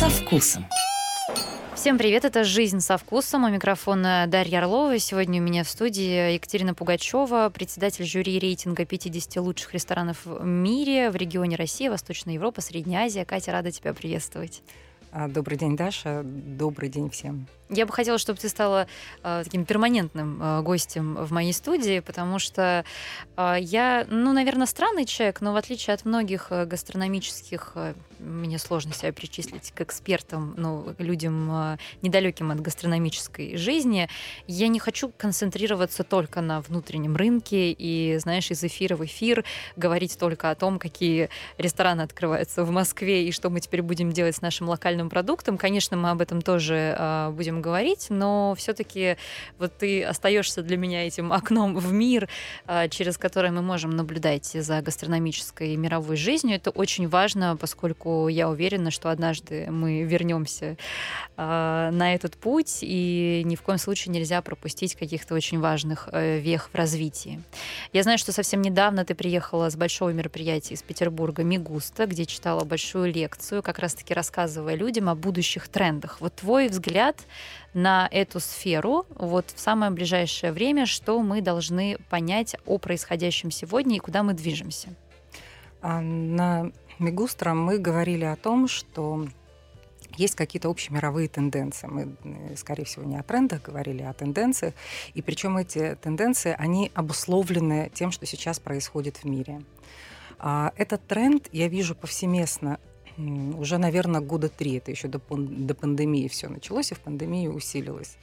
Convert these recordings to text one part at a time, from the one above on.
со вкусом. Всем привет, это «Жизнь со вкусом». У микрофона Дарья Орлова. Сегодня у меня в студии Екатерина Пугачева, председатель жюри рейтинга 50 лучших ресторанов в мире в регионе Россия, Восточная Европа, Средняя Азия. Катя, рада тебя приветствовать. А, добрый день, Даша. Добрый день всем. Я бы хотела, чтобы ты стала э, таким перманентным э, гостем в моей студии, потому что э, я, ну, наверное, странный человек, но в отличие от многих э, гастрономических, э, мне сложно себя причислить к экспертам, ну, людям э, недалеким от гастрономической жизни, я не хочу концентрироваться только на внутреннем рынке и, знаешь, из эфира в эфир говорить только о том, какие рестораны открываются в Москве и что мы теперь будем делать с нашим локальным продуктом. Конечно, мы об этом тоже э, будем говорить, но все-таки вот ты остаешься для меня этим окном в мир, а, через который мы можем наблюдать за гастрономической мировой жизнью. Это очень важно, поскольку я уверена, что однажды мы вернемся а, на этот путь, и ни в коем случае нельзя пропустить каких-то очень важных э, вех в развитии. Я знаю, что совсем недавно ты приехала с большого мероприятия из Петербурга «Мигуста», где читала большую лекцию, как раз-таки рассказывая людям о будущих трендах. Вот твой взгляд на эту сферу вот в самое ближайшее время, что мы должны понять о происходящем сегодня и куда мы движемся? А, на Мегустро мы говорили о том, что есть какие-то общемировые тенденции. Мы, э, скорее всего, не о трендах говорили, а о тенденциях. И причем эти тенденции, они обусловлены тем, что сейчас происходит в мире. А этот тренд я вижу повсеместно уже, наверное, года три. Это еще до, до пандемии все началось, и в пандемии усилилось.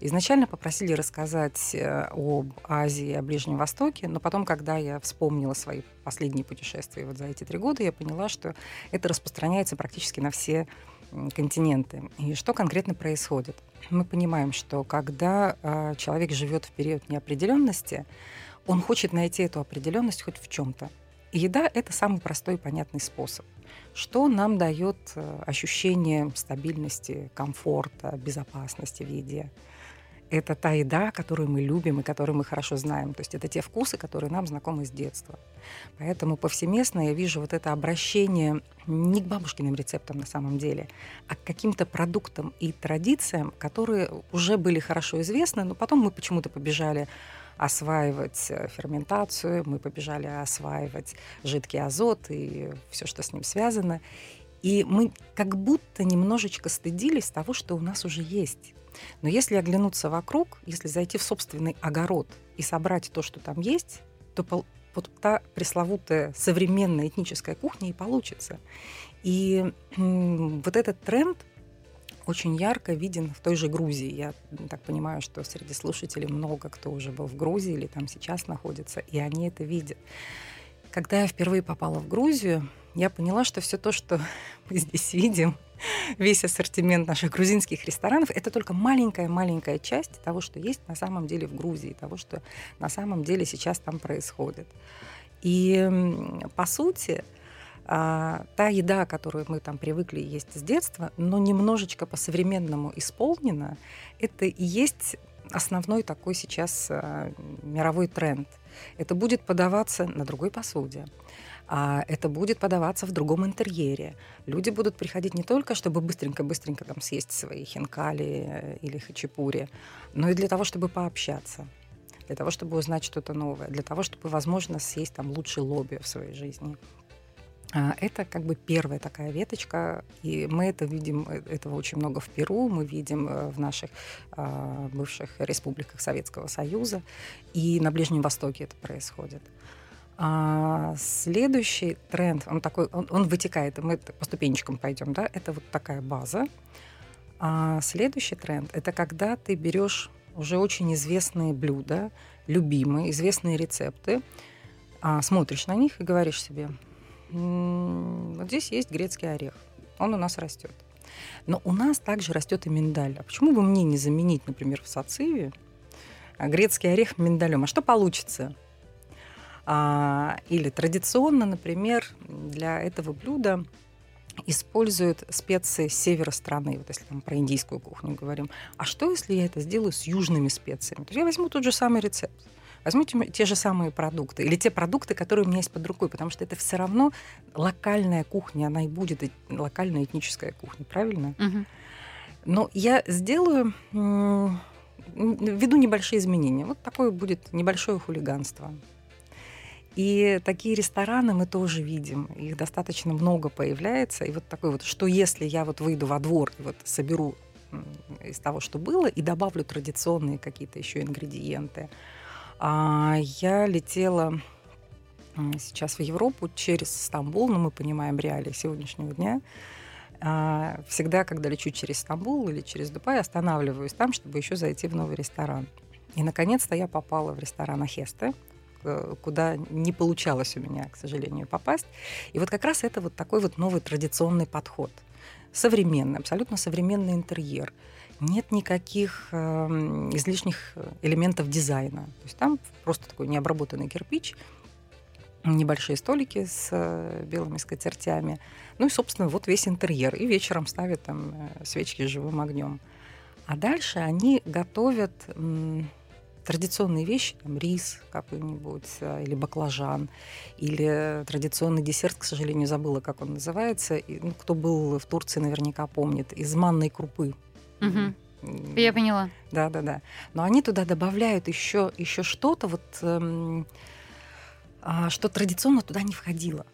Изначально попросили рассказать э, об Азии, о Ближнем Востоке, но потом, когда я вспомнила свои последние путешествия вот за эти три года, я поняла, что это распространяется практически на все континенты. И что конкретно происходит? Мы понимаем, что когда э, человек живет в период неопределенности, он хочет найти эту определенность хоть в чем-то. И еда это самый простой и понятный способ. Что нам дает э, ощущение стабильности, комфорта, безопасности в еде? Это та еда, которую мы любим и которую мы хорошо знаем. То есть это те вкусы, которые нам знакомы с детства. Поэтому повсеместно я вижу вот это обращение не к бабушкиным рецептам на самом деле, а к каким-то продуктам и традициям, которые уже были хорошо известны, но потом мы почему-то побежали осваивать э, ферментацию, мы побежали осваивать жидкий азот и все, что с ним связано. И мы как будто немножечко стыдились того, что у нас уже есть. Но если оглянуться вокруг, если зайти в собственный огород и собрать то, что там есть, то вот та пресловутая современная этническая кухня и получится. И вот этот тренд очень ярко виден в той же Грузии. Я так понимаю, что среди слушателей много кто уже был в Грузии или там сейчас находится, и они это видят. Когда я впервые попала в Грузию, я поняла, что все то, что мы здесь видим, весь ассортимент наших грузинских ресторанов, это только маленькая-маленькая часть того, что есть на самом деле в Грузии, того, что на самом деле сейчас там происходит. И по сути, а, та еда, которую мы там привыкли есть с детства, но немножечко по-современному исполнена, это и есть основной такой сейчас а, мировой тренд. Это будет подаваться на другой посуде. А это будет подаваться в другом интерьере. Люди будут приходить не только, чтобы быстренько-быстренько там съесть свои хинкали э, или хачапури, но и для того, чтобы пообщаться для того, чтобы узнать что-то новое, для того, чтобы, возможно, съесть там лучший лобби в своей жизни. А, это как бы первая такая веточка, и мы это видим, э, этого очень много в Перу, мы видим э, в наших а, бывших республиках Советского Союза, и на Ближнем Востоке это происходит. А следующий тренд, он такой, он, он вытекает, мы по ступенечкам пойдем, да, это вот такая база. А следующий тренд, это когда ты берешь уже очень известные блюда, любимые, известные рецепты, а, смотришь на них и говоришь себе, вот здесь есть грецкий орех. Он у нас растет. Но у нас также растет и миндаль. А почему бы мне не заменить, например, в сациве а, грецкий орех миндалем? А что получится? А, или традиционно, например, для этого блюда используют специи севера страны, вот если там про индийскую кухню говорим. А что, если я это сделаю с южными специями? То есть я возьму тот же самый рецепт Возьмите те же самые продукты или те продукты, которые у меня есть под рукой, потому что это все равно локальная кухня, она и будет локальная этническая кухня, правильно? Угу. Но я сделаю, введу небольшие изменения. Вот такое будет небольшое хулиганство. И такие рестораны мы тоже видим. Их достаточно много появляется. И вот такой вот, что если я вот выйду во двор и вот соберу из того, что было, и добавлю традиционные какие-то еще ингредиенты. А я летела сейчас в Европу через Стамбул, но мы понимаем реалии сегодняшнего дня. А, всегда, когда лечу через Стамбул или через Дубай, останавливаюсь там, чтобы еще зайти в новый ресторан. И, наконец-то, я попала в ресторан Ахесте, куда не получалось у меня, к сожалению, попасть. И вот как раз это вот такой вот новый традиционный подход. Современный, абсолютно современный интерьер. Нет никаких э, излишних элементов дизайна. То есть там просто такой необработанный кирпич, небольшие столики с э, белыми скатертями. Ну и, собственно, вот весь интерьер. И вечером ставят там э, свечки с живым огнем. А дальше они готовят традиционные вещи, там рис какой-нибудь, э, или баклажан, или традиционный десерт, к сожалению, забыла, как он называется. И, ну, кто был в Турции, наверняка помнит, из манной крупы. Угу. Я поняла. Да, да, да. Но они туда добавляют еще, еще что-то, вот, эм, э, что традиционно туда не входило.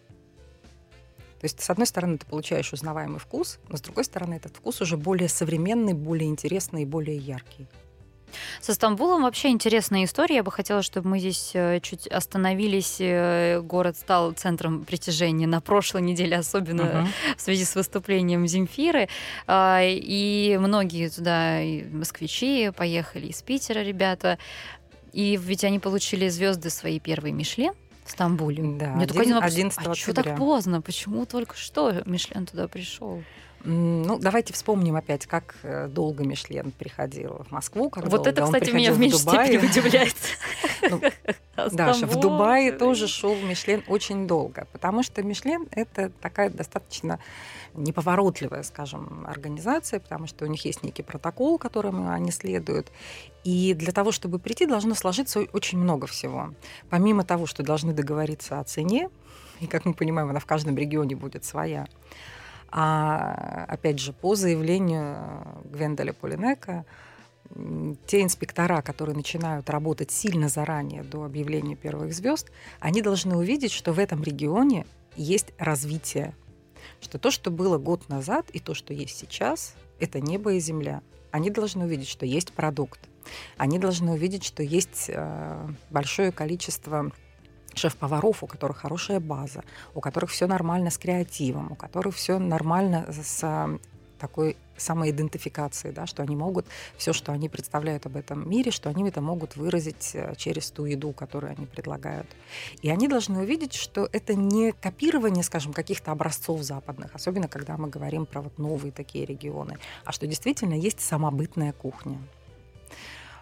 То есть, с одной стороны, ты получаешь узнаваемый вкус, но с другой стороны, этот вкус уже более современный, более интересный и более яркий. Со Стамбулом вообще интересная история. Я бы хотела, чтобы мы здесь э, чуть остановились. Э, город стал центром притяжения на прошлой неделе, особенно uh-huh. в связи с выступлением Земфиры. А, и многие туда москвичи поехали из Питера, ребята. И ведь они получили звезды свои первые Мишлен в Стамбуле. Да, Мне 1, только один вопрос, 11 а что так поздно? Почему только что Мишлен туда пришел? Ну, давайте вспомним опять, как э, долго Мишлен приходил в Москву. Как вот долго это, кстати, меня в меньшей степени удивляет. Ну, да, в Дубае тоже шел Мишлен очень долго, потому что Мишлен — это такая достаточно неповоротливая, скажем, организация, потому что у них есть некий протокол, которым они следуют. И для того, чтобы прийти, должно сложиться очень много всего. Помимо того, что должны договориться о цене, и, как мы понимаем, она в каждом регионе будет своя, а опять же, по заявлению Гвенделя Полинека, те инспектора, которые начинают работать сильно заранее до объявления первых звезд, они должны увидеть, что в этом регионе есть развитие, что то, что было год назад, и то, что есть сейчас, это небо и земля. Они должны увидеть, что есть продукт. Они должны увидеть, что есть э, большое количество шеф-поваров, у которых хорошая база, у которых все нормально с креативом, у которых все нормально с такой самоидентификацией, да, что они могут все, что они представляют об этом мире, что они это могут выразить э, через ту еду, которую они предлагают. И они должны увидеть, что это не копирование, скажем, каких-то образцов западных, особенно когда мы говорим про вот новые такие регионы, а что действительно есть самобытная кухня.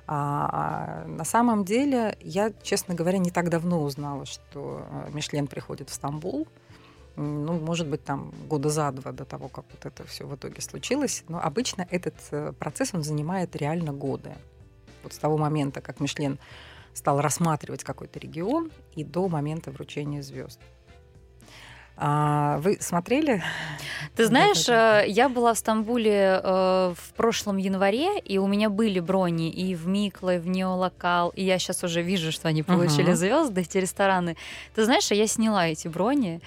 А, на самом деле, я, честно говоря, не так давно узнала, что э, Мишлен приходит в Стамбул. Ну, может быть, там года за два до того, как вот это все в итоге случилось. Но обычно этот э, процесс, он занимает реально годы. Вот с того момента, как Мишлен стал рассматривать какой-то регион и до момента вручения звезд. А, вы смотрели? Ты знаешь, э, я была в Стамбуле э, в прошлом январе, и у меня были брони и в Микла, и в Неолокал, и я сейчас уже вижу, что они получили uh-huh. звезды, эти рестораны. Ты знаешь, я сняла эти брони,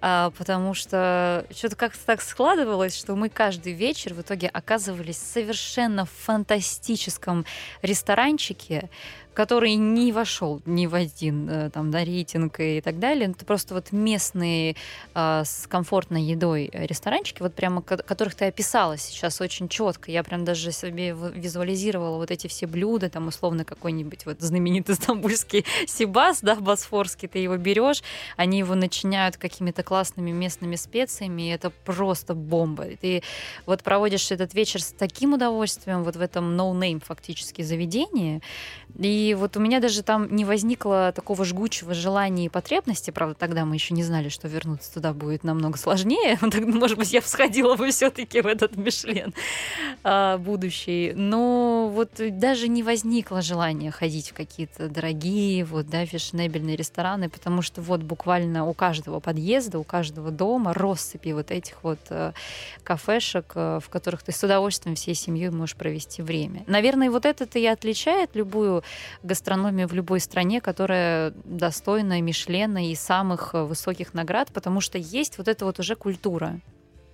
а, потому что что-то как-то так складывалось, что мы каждый вечер в итоге оказывались в совершенно фантастическом ресторанчике, который не вошел ни в один э, там, да, рейтинг и так далее. Это просто вот местные э, с комфортной едой ресторанчики, вот прямо которых ты описала сейчас очень четко. Я прям даже себе визуализировала вот эти все блюда, там условно какой-нибудь вот знаменитый стамбульский сибас, да, босфорский, ты его берешь, они его начиняют какими-то классными местными специями, и это просто бомба. И ты вот проводишь этот вечер с таким удовольствием вот в этом no-name фактически заведении, И вот у меня даже там не возникло такого жгучего желания и потребности, правда, тогда мы еще не знали, что вернуться туда будет намного сложнее. Может быть, я всходила бы все-таки в этот Мишлен а, будущий. Но вот даже не возникло желания ходить в какие-то дорогие, вот, да, фешенебельные рестораны, потому что вот буквально у каждого подъезда, у каждого дома россыпи вот этих вот э, кафешек, э, в которых ты с удовольствием всей семьей можешь провести время. Наверное, вот это-то и отличает любую гастрономию в любой стране, которая достойна Мишлена и самых э, высоких наград, потому что есть вот эта вот уже культура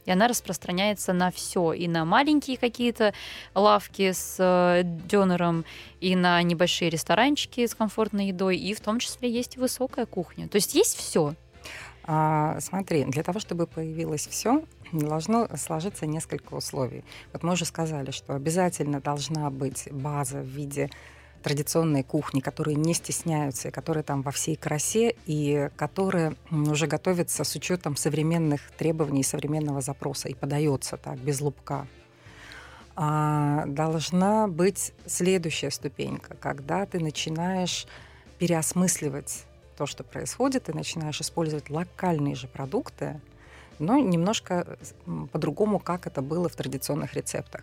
и она распространяется на все, и на маленькие какие-то лавки с э, дёнером, и на небольшие ресторанчики с комфортной едой, и в том числе есть высокая кухня. То есть есть все. А, смотри, для того, чтобы появилось все, должно сложиться несколько условий. Вот мы уже сказали, что обязательно должна быть база в виде традиционной кухни, которые не стесняются, и которые там во всей красе, и которые уже готовятся с учетом современных требований, современного запроса, и подается так, без лупка. А должна быть следующая ступенька, когда ты начинаешь переосмысливать то, что происходит, ты начинаешь использовать локальные же продукты, но немножко по-другому, как это было в традиционных рецептах.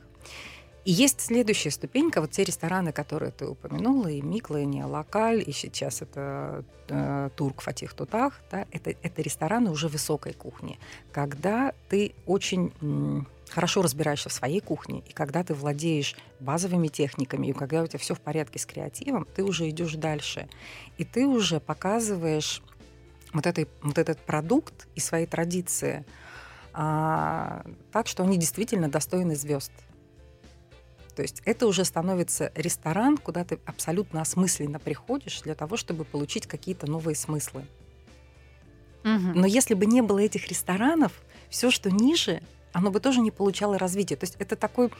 И есть следующая ступенька, вот те рестораны, которые ты упомянула, и Микла, и Неолокаль, и сейчас это э, Турк Фатих Тутах, да, это, это рестораны уже высокой кухни, когда ты очень м, хорошо разбираешься в своей кухне, и когда ты владеешь базовыми техниками, и когда у тебя все в порядке с креативом, ты уже идешь дальше, и ты уже показываешь вот, этой, вот этот продукт и свои традиции а, так, что они действительно достойны звезд. То есть это уже становится ресторан, куда ты абсолютно осмысленно приходишь для того, чтобы получить какие-то новые смыслы. Угу. Но если бы не было этих ресторанов, все, что ниже, оно бы тоже не получало развития. То есть это такой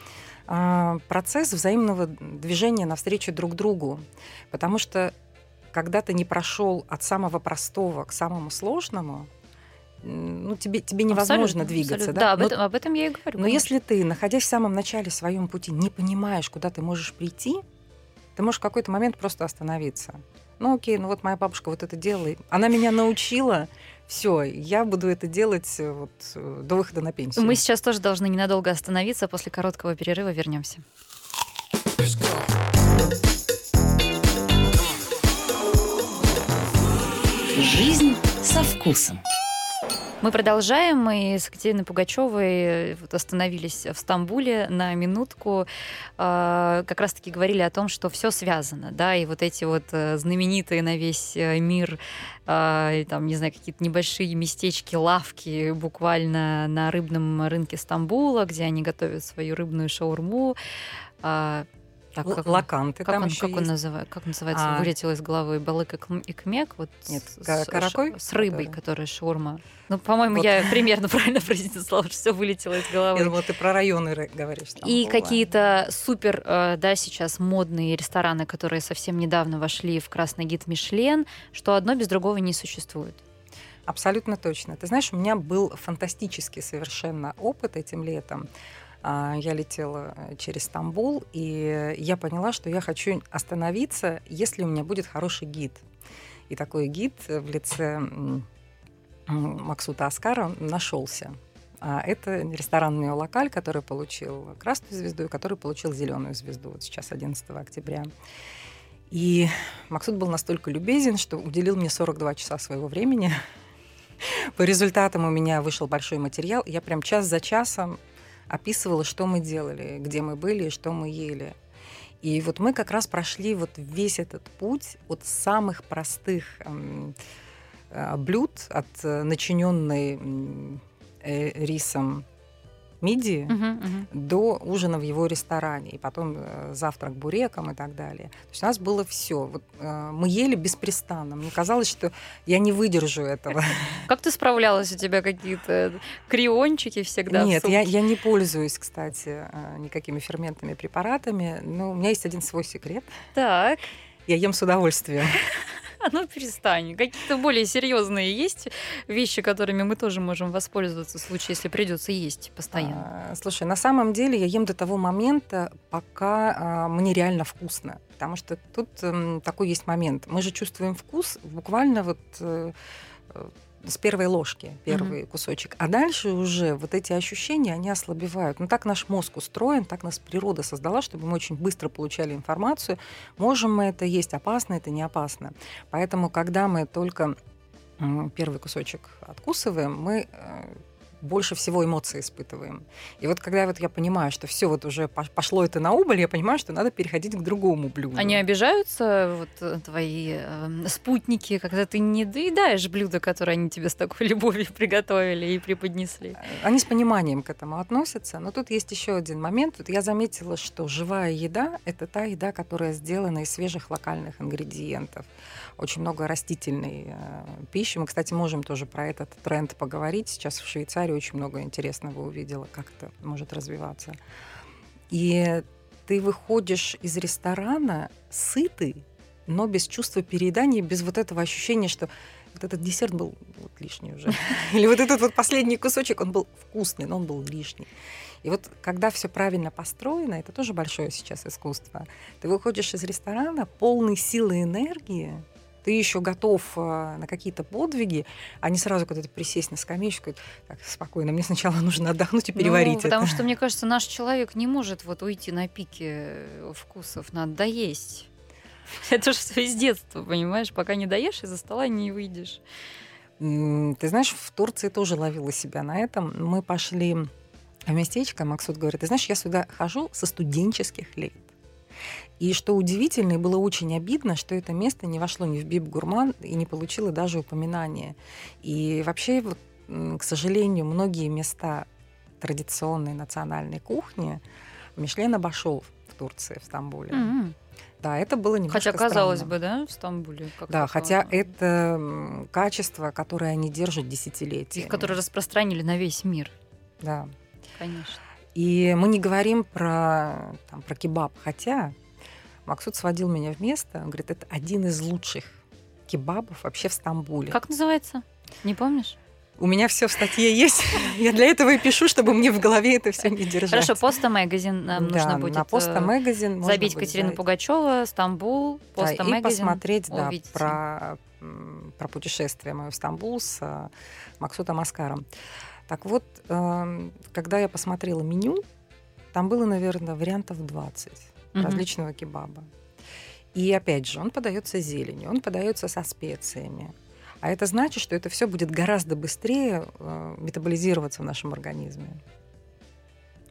э, процесс взаимного движения навстречу друг другу. Потому что когда ты не прошел от самого простого к самому сложному, ну, тебе, тебе невозможно абсолютно, двигаться. Абсолютно. Да, об, но, этом, об этом я и говорю. Но если ты, находясь в самом начале своем пути, не понимаешь, куда ты можешь прийти, ты можешь в какой-то момент просто остановиться. Ну окей, ну вот моя бабушка вот это делала, она меня научила, все, я буду это делать э, вот э, до выхода на пенсию. Мы сейчас тоже должны ненадолго остановиться, после короткого перерыва вернемся. Жизнь со вкусом. Мы продолжаем. Мы с Екатериной Пугачевой э, остановились в Стамбуле на минутку. А, как раз-таки говорили о том, что все связано, да, и вот эти вот э, знаменитые на весь э, мир, а, там, не знаю, какие-то небольшие местечки, лавки буквально на рыбном рынке Стамбула, где они готовят свою рыбную шаурму так, как Лаканты как там он, еще как есть. он называет, как называется, а... вылетело из головы балык и кмек, вот Нет, с, каракой? С, с рыбой, который? которая шаурма. Ну, по-моему, вот. я примерно правильно произнесла, что все вылетело из головы. Я думала, ты про районы говоришь. И какие-то супер, э, да, сейчас модные рестораны, которые совсем недавно вошли в красный гид Мишлен, что одно без другого не существует. Абсолютно точно. Ты знаешь, у меня был фантастический совершенно опыт этим летом. А, я летела э, через Стамбул, и я поняла, что я хочу остановиться, если у меня будет хороший гид. И такой гид в лице Максута Аскара нашелся. А это ресторанный локаль, который получил красную звезду и который получил зеленую звезду вот сейчас, 11 октября. И Максут был настолько любезен, что уделил мне 42 часа своего времени. По результатам у меня вышел большой материал. Я прям час за часом описывала, что мы делали, где мы были и что мы ели. И вот мы как раз прошли вот весь этот путь от самых простых эм, э, блюд, от э, начиненной э, рисом мидии uh-huh, uh-huh. до ужина в его ресторане, и потом э, завтрак буреком и так далее. То есть у нас было все. Вот, э, мы ели беспрестанно. Мне казалось, что я не выдержу этого. Как ты справлялась? У тебя какие-то криончики всегда? Нет, я, я не пользуюсь, кстати, э, никакими ферментными препаратами. Но у меня есть один свой секрет. Так. Я ем с удовольствием. Ну перестань. Какие-то более серьезные есть вещи, которыми мы тоже можем воспользоваться в случае, если придется есть постоянно. А, слушай, на самом деле я ем до того момента, пока а, мне реально вкусно. Потому что тут м, такой есть момент. Мы же чувствуем вкус буквально вот э, э, с первой ложки, первый mm-hmm. кусочек. А дальше уже вот эти ощущения, они ослабевают. Ну так наш мозг устроен, так нас природа создала, чтобы мы очень быстро получали информацию. Можем мы это есть, опасно это, не опасно. Поэтому, когда мы только первый кусочек откусываем, мы э, больше всего эмоций испытываем. И вот когда вот я понимаю, что все вот уже пошло это на убыль, я понимаю, что надо переходить к другому блюду. Они обижаются, вот э, твои э, спутники, когда ты не доедаешь блюдо, которое они тебе с такой любовью приготовили и преподнесли? Э, они с пониманием к этому относятся. Но тут есть еще один момент. Вот я заметила, что живая еда – это та еда, которая сделана из свежих локальных ингредиентов очень много растительной э, пищи. Мы, кстати, можем тоже про этот тренд поговорить. Сейчас в Швейцарии очень много интересного увидела, как это может развиваться. И ты выходишь из ресторана сытый, но без чувства переедания, без вот этого ощущения, что вот этот десерт был вот лишний уже. Или вот этот вот последний кусочек, он был вкусный, но он был лишний. И вот когда все правильно построено, это тоже большое сейчас искусство. Ты выходишь из ресторана полный силы и энергии, ты еще готов э, на какие-то подвиги, а не сразу когда-то присесть на скамеечку и так, спокойно, мне сначала нужно отдохнуть и ну, переварить ну, это. Потому что, мне кажется, наш человек не может вот уйти на пике э, вкусов, надо доесть. Это же все из детства, понимаешь? Пока не доешь, из-за стола не выйдешь. Ты знаешь, в Турции тоже ловила себя на этом. Мы пошли в местечко, Максут говорит, ты знаешь, я сюда хожу со студенческих лет. И что удивительно, и было очень обидно, что это место не вошло ни в Бип Гурман и не получило даже упоминания. И вообще, вот, к сожалению, многие места традиционной национальной кухни Мишлен обошел в Турции, в Стамбуле. Mm-hmm. Да, это было немножко Хотя, казалось странно. бы, да, в Стамбуле. Да, хотя это качество, которое они держат десятилетия. И которое распространили на весь мир. Да. Конечно. И мы не говорим про, там, про кебаб, хотя Максут сводил меня в место, он говорит, это один из лучших кебабов вообще в Стамбуле. Как называется? Не помнишь? У меня все в статье есть. Я для этого и пишу, чтобы мне в голове это все не держать. Хорошо, Поста Магазин нам да, нужно будет. На Поста Магазин забить Катерину взять. Пугачева, Стамбул, Поста да, Магазин. И посмотреть да, про, про путешествие мое в Стамбул с э, Максутом Аскаром. Так вот, эм, когда я посмотрела меню, там было, наверное, вариантов 20 угу. различного кебаба. И опять же, он подается зеленью, он подается со специями. А это значит, что это все будет гораздо быстрее э, метаболизироваться в нашем организме.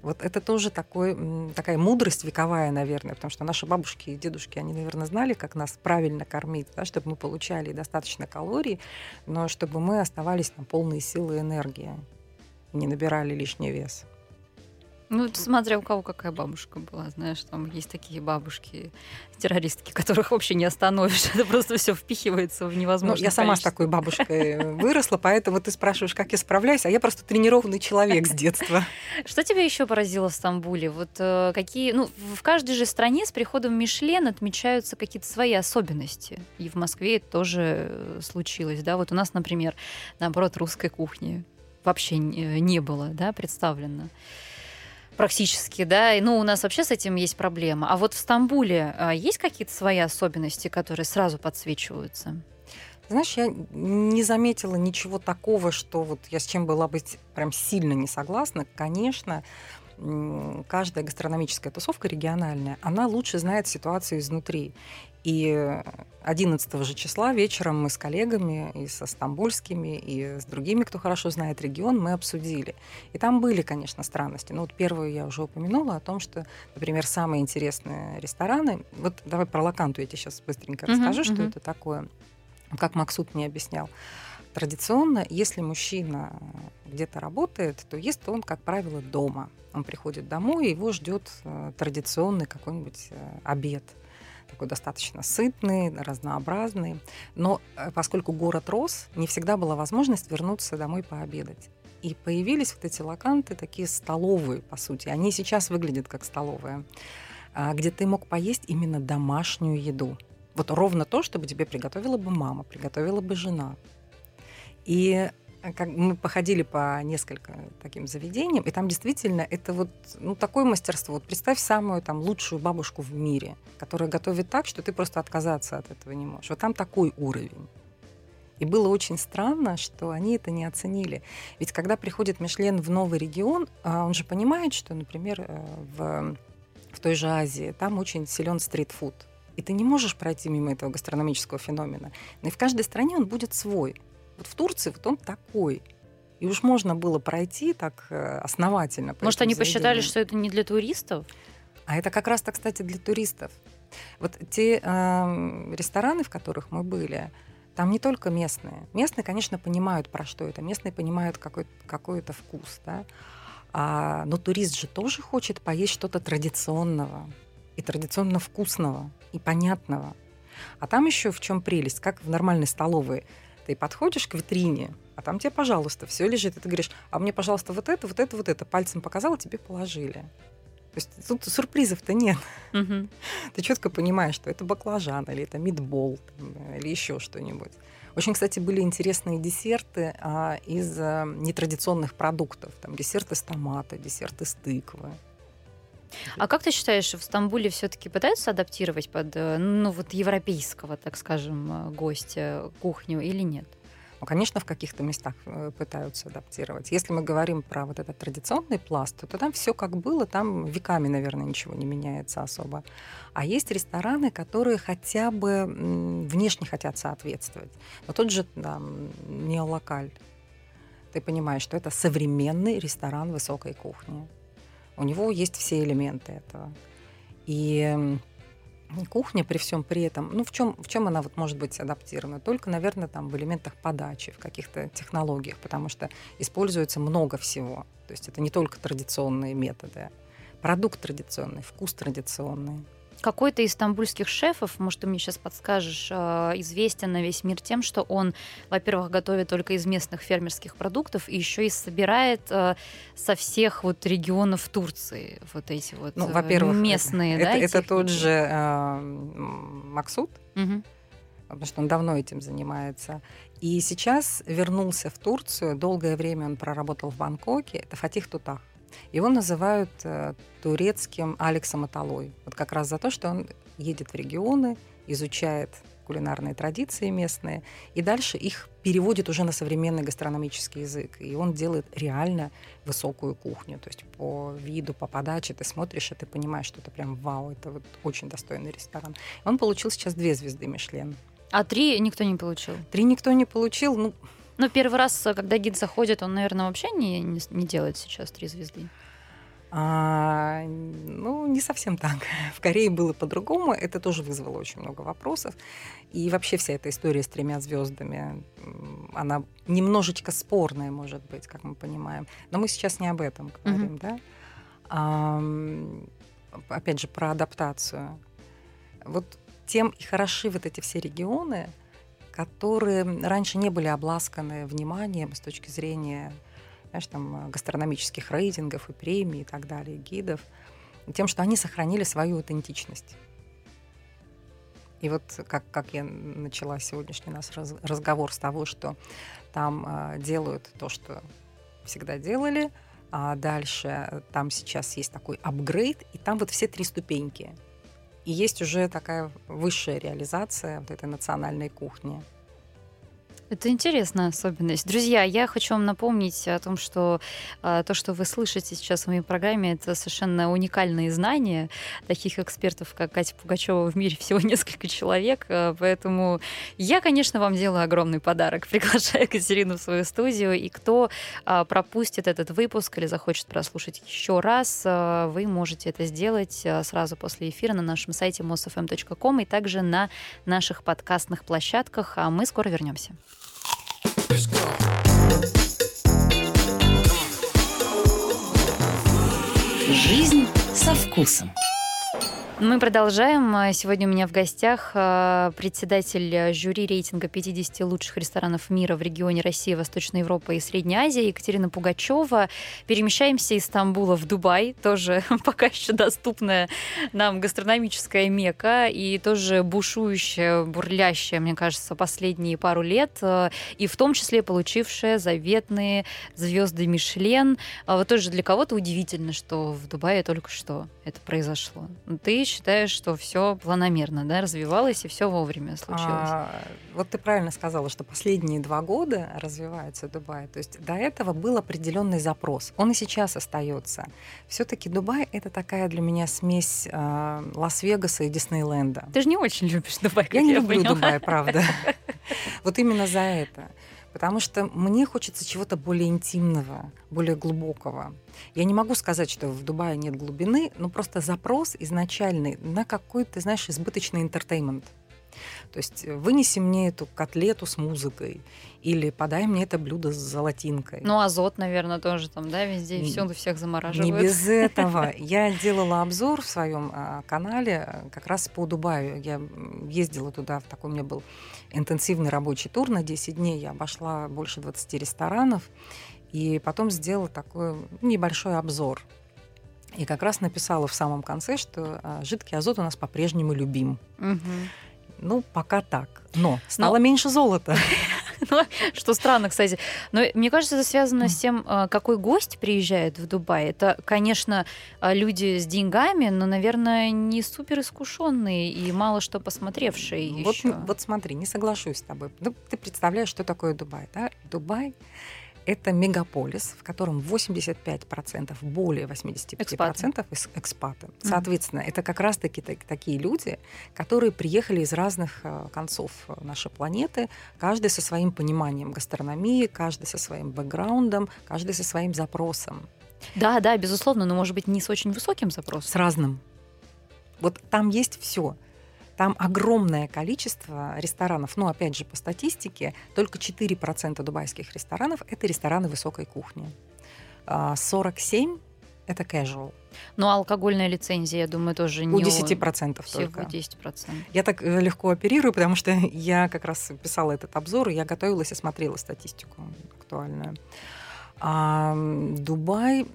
Вот это тоже такой, такая мудрость вековая, наверное, потому что наши бабушки и дедушки, они, наверное, знали, как нас правильно кормить, да, чтобы мы получали достаточно калорий, но чтобы мы оставались на полные силы и энергии, не набирали лишний вес. Ну, смотря у кого какая бабушка была, знаешь, там есть такие бабушки, террористки, которых вообще не остановишь, это просто все впихивается в невозможно. Ну, я сама с такой бабушкой выросла, поэтому ты спрашиваешь, как я справляюсь, а я просто тренированный человек с детства. Что тебя еще поразило в Стамбуле? Вот э, какие, ну, в каждой же стране с приходом Мишлен отмечаются какие-то свои особенности, и в Москве это тоже э, случилось, да, вот у нас, например, наоборот, русской кухни вообще не было, да, представлено практически, да, и, ну, у нас вообще с этим есть проблема. А вот в Стамбуле а, есть какие-то свои особенности, которые сразу подсвечиваются? Знаешь, я не заметила ничего такого, что вот я с чем была бы прям сильно не согласна. Конечно, каждая гастрономическая тусовка региональная, она лучше знает ситуацию изнутри. И 11 же числа вечером мы с коллегами и со стамбульскими, и с другими, кто хорошо знает регион, мы обсудили. И там были, конечно, странности. Но вот первую я уже упомянула о том, что, например, самые интересные рестораны... Вот давай про Лаканту я тебе сейчас быстренько uh-huh, расскажу, uh-huh. что это такое. Как Максут мне объяснял. Традиционно, если мужчина где-то работает, то ест он, как правило, дома. Он приходит домой, и его ждет э, традиционный какой-нибудь э, обед – такой достаточно сытный, разнообразный. Но э, поскольку город рос, не всегда была возможность вернуться домой пообедать. И появились вот эти локанты, такие столовые, по сути. Они сейчас выглядят как столовые, а, где ты мог поесть именно домашнюю еду. Вот ровно то, чтобы тебе приготовила бы мама, приготовила бы жена. И как мы походили по несколько таким заведениям, и там действительно это вот ну, такое мастерство. Вот представь самую там лучшую бабушку в мире, которая готовит так, что ты просто отказаться от этого не можешь. Вот там такой уровень. И было очень странно, что они это не оценили. Ведь когда приходит Мишлен в новый регион, а, он же понимает, что, например, э, в, в той же Азии там очень силен стритфуд. И ты не можешь пройти мимо этого гастрономического феномена. Но и в каждой стране он будет свой. Вот в Турции вот он такой. И уж можно было пройти так э, основательно. Может, они посчитали, что это не для туристов? А это как раз-то, кстати, для туристов. Вот те э, рестораны, в которых мы были, там не только местные. Местные, конечно, понимают, про что это. Местные понимают какой- какой-то вкус, да. А, но турист же тоже хочет поесть что-то традиционного и традиционно вкусного и понятного. А там еще в чем прелесть, как в нормальной столовой – ты подходишь к витрине, а там тебе, пожалуйста, все лежит, и ты говоришь, а мне, пожалуйста, вот это, вот это, вот это. Пальцем показала, тебе положили. То есть тут сюрпризов-то нет. Угу. Ты четко понимаешь, что это баклажан, или это мидбол, или еще что-нибудь. Очень, кстати, были интересные десерты а, из а, нетрадиционных продуктов. Там десерты с томата, десерты с тыквы. А как ты считаешь, в Стамбуле все-таки пытаются адаптировать под, э, ну вот европейского, так скажем, э, гостя кухню или нет? Ну, конечно, в каких-то местах э, пытаются адаптировать. Если мы говорим про вот этот традиционный пласт, то там все как было, там веками, наверное, ничего не меняется особо. А есть рестораны, которые хотя бы внешне хотят соответствовать. Но тот же там, неолокаль. Ты понимаешь, что это современный ресторан высокой кухни. У него есть все элементы этого. И кухня при всем при этом, ну в чем, в чем она вот может быть адаптирована? Только, наверное, там в элементах подачи, в каких-то технологиях, потому что используется много всего. То есть это не только традиционные методы. Продукт традиционный, вкус традиционный. Какой-то из стамбульских шефов, может, ты мне сейчас подскажешь, а, известен на весь мир тем, что он, во-первых, готовит только из местных фермерских продуктов и еще и собирает а, со всех вот регионов Турции вот эти вот ну, во-первых, местные, это, да? Это, это тот же э, Максут, угу. потому что он давно этим занимается. И сейчас вернулся в Турцию. Долгое время он проработал в Бангкоке. Это Фатих Тутах. Его называют э, турецким Алексом Аталой. Вот как раз за то, что он едет в регионы, изучает кулинарные традиции местные, и дальше их переводит уже на современный гастрономический язык. И он делает реально высокую кухню. То есть по виду, по подаче ты смотришь, и ты понимаешь, что это прям вау, это вот очень достойный ресторан. Он получил сейчас две звезды Мишлен. А три никто не получил? Три никто не получил. Ну, ну, первый раз, когда гид заходит, он, наверное, вообще не, не, не делает сейчас три звезды. А, ну, не совсем так. В Корее было по-другому. Это тоже вызвало очень много вопросов. И вообще вся эта история с тремя звездами, она немножечко спорная, может быть, как мы понимаем. Но мы сейчас не об этом говорим, mm-hmm. да? А, опять же, про адаптацию. Вот тем и хороши вот эти все регионы, которые раньше не были обласканы вниманием с точки зрения знаешь, там, гастрономических рейтингов и премий и так далее, гидов, тем, что они сохранили свою аутентичность. И вот как, как я начала сегодняшний наш разговор с того, что там э, делают то, что всегда делали, а дальше там сейчас есть такой апгрейд, и там вот все три ступеньки – и есть уже такая высшая реализация вот этой национальной кухни. Это интересная особенность. Друзья, я хочу вам напомнить о том, что а, то, что вы слышите сейчас в моей программе, это совершенно уникальные знания. Таких экспертов, как Катя Пугачева, в мире всего несколько человек. А, поэтому я, конечно, вам делаю огромный подарок. Приглашаю Катерину в свою студию. И кто а, пропустит этот выпуск или захочет прослушать еще раз, а, вы можете это сделать а, сразу после эфира на нашем сайте mosfm.com и также на наших подкастных площадках. А мы скоро вернемся. Жизнь со вкусом. Мы продолжаем. Сегодня у меня в гостях э, председатель жюри рейтинга 50 лучших ресторанов мира в регионе России, Восточной Европы и Средней Азии Екатерина Пугачева. Перемещаемся из Стамбула в Дубай, тоже пока еще доступная нам гастрономическая мека и тоже бушующая, бурлящая, мне кажется, последние пару лет, э, и в том числе получившая заветные звезды Мишлен. А вот тоже для кого-то удивительно, что в Дубае только что это произошло. Ты считаешь, что все планомерно, да, развивалось и все вовремя случилось. А, вот ты правильно сказала, что последние два года развивается Дубай. То есть до этого был определенный запрос. Он и сейчас остается. Все-таки Дубай это такая для меня смесь э, Лас-Вегаса и Диснейленда. Ты же не очень любишь Дубай. Я не люблю Дубай, правда. Вот именно за это. Потому что мне хочется чего-то более интимного, более глубокого. Я не могу сказать, что в Дубае нет глубины, но просто запрос изначальный на какой-то, знаешь, избыточный entertainment. То есть э, вынеси мне эту котлету с музыкой или подай мне это блюдо с золотинкой. Ну, азот, наверное, тоже там, да, везде и всюду всех замораживают. Не без этого. Я делала обзор в своем а, канале э, как раз по Дубаю. Я ездила туда, в такой у меня был интенсивный рабочий тур на 10 дней. Я обошла больше 20 ресторанов. И потом сделала такой небольшой обзор. И как раз написала в самом конце, что а, жидкий азот у нас по-прежнему любим. Угу. Ну, пока так. Но стало Но... меньше золота. Ну, что странно, кстати. Но мне кажется, это связано с тем, а, какой гость приезжает в Дубай. Это, конечно, а, люди с деньгами, но, наверное, не супер искушенные и мало что посмотревшие вот, еще. Вот смотри, не соглашусь с тобой. Ну, ты представляешь, что такое Дубай, да? Дубай это мегаполис, в котором 85%, более 85% экспаты. экспаты. Соответственно, mm-hmm. это как раз-таки такие люди, которые приехали из разных э, концов нашей планеты, каждый со своим пониманием гастрономии, каждый со своим бэкграундом, каждый со своим запросом. Да, да, безусловно, но может быть не с очень высоким запросом. С разным. Вот там есть все. Там огромное количество ресторанов. Но, опять же, по статистике, только 4% дубайских ресторанов – это рестораны высокой кухни. 47 – это casual. Ну, алкогольная лицензия, я думаю, тоже не... У 10% всего только. 10%. Я так э, легко оперирую, потому что я как раз писала этот обзор, и я готовилась и смотрела статистику актуальную. А, Дубай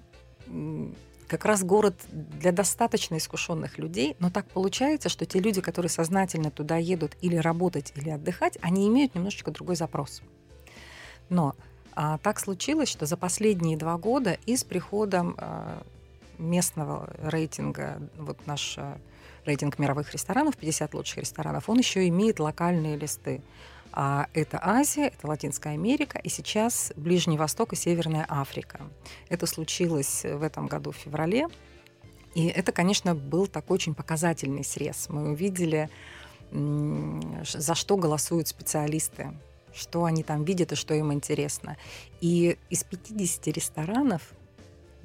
как раз город для достаточно искушенных людей, но так получается, что те люди, которые сознательно туда едут или работать, или отдыхать, они имеют немножечко другой запрос. Но а, так случилось, что за последние два года и с приходом а, местного рейтинга, вот наш а, рейтинг мировых ресторанов, 50 лучших ресторанов, он еще имеет локальные листы. А это Азия, это Латинская Америка и сейчас Ближний Восток и Северная Африка. Это случилось в этом году в феврале. И это, конечно, был такой очень показательный срез. Мы увидели, за что голосуют специалисты, что они там видят и что им интересно. И из 50 ресторанов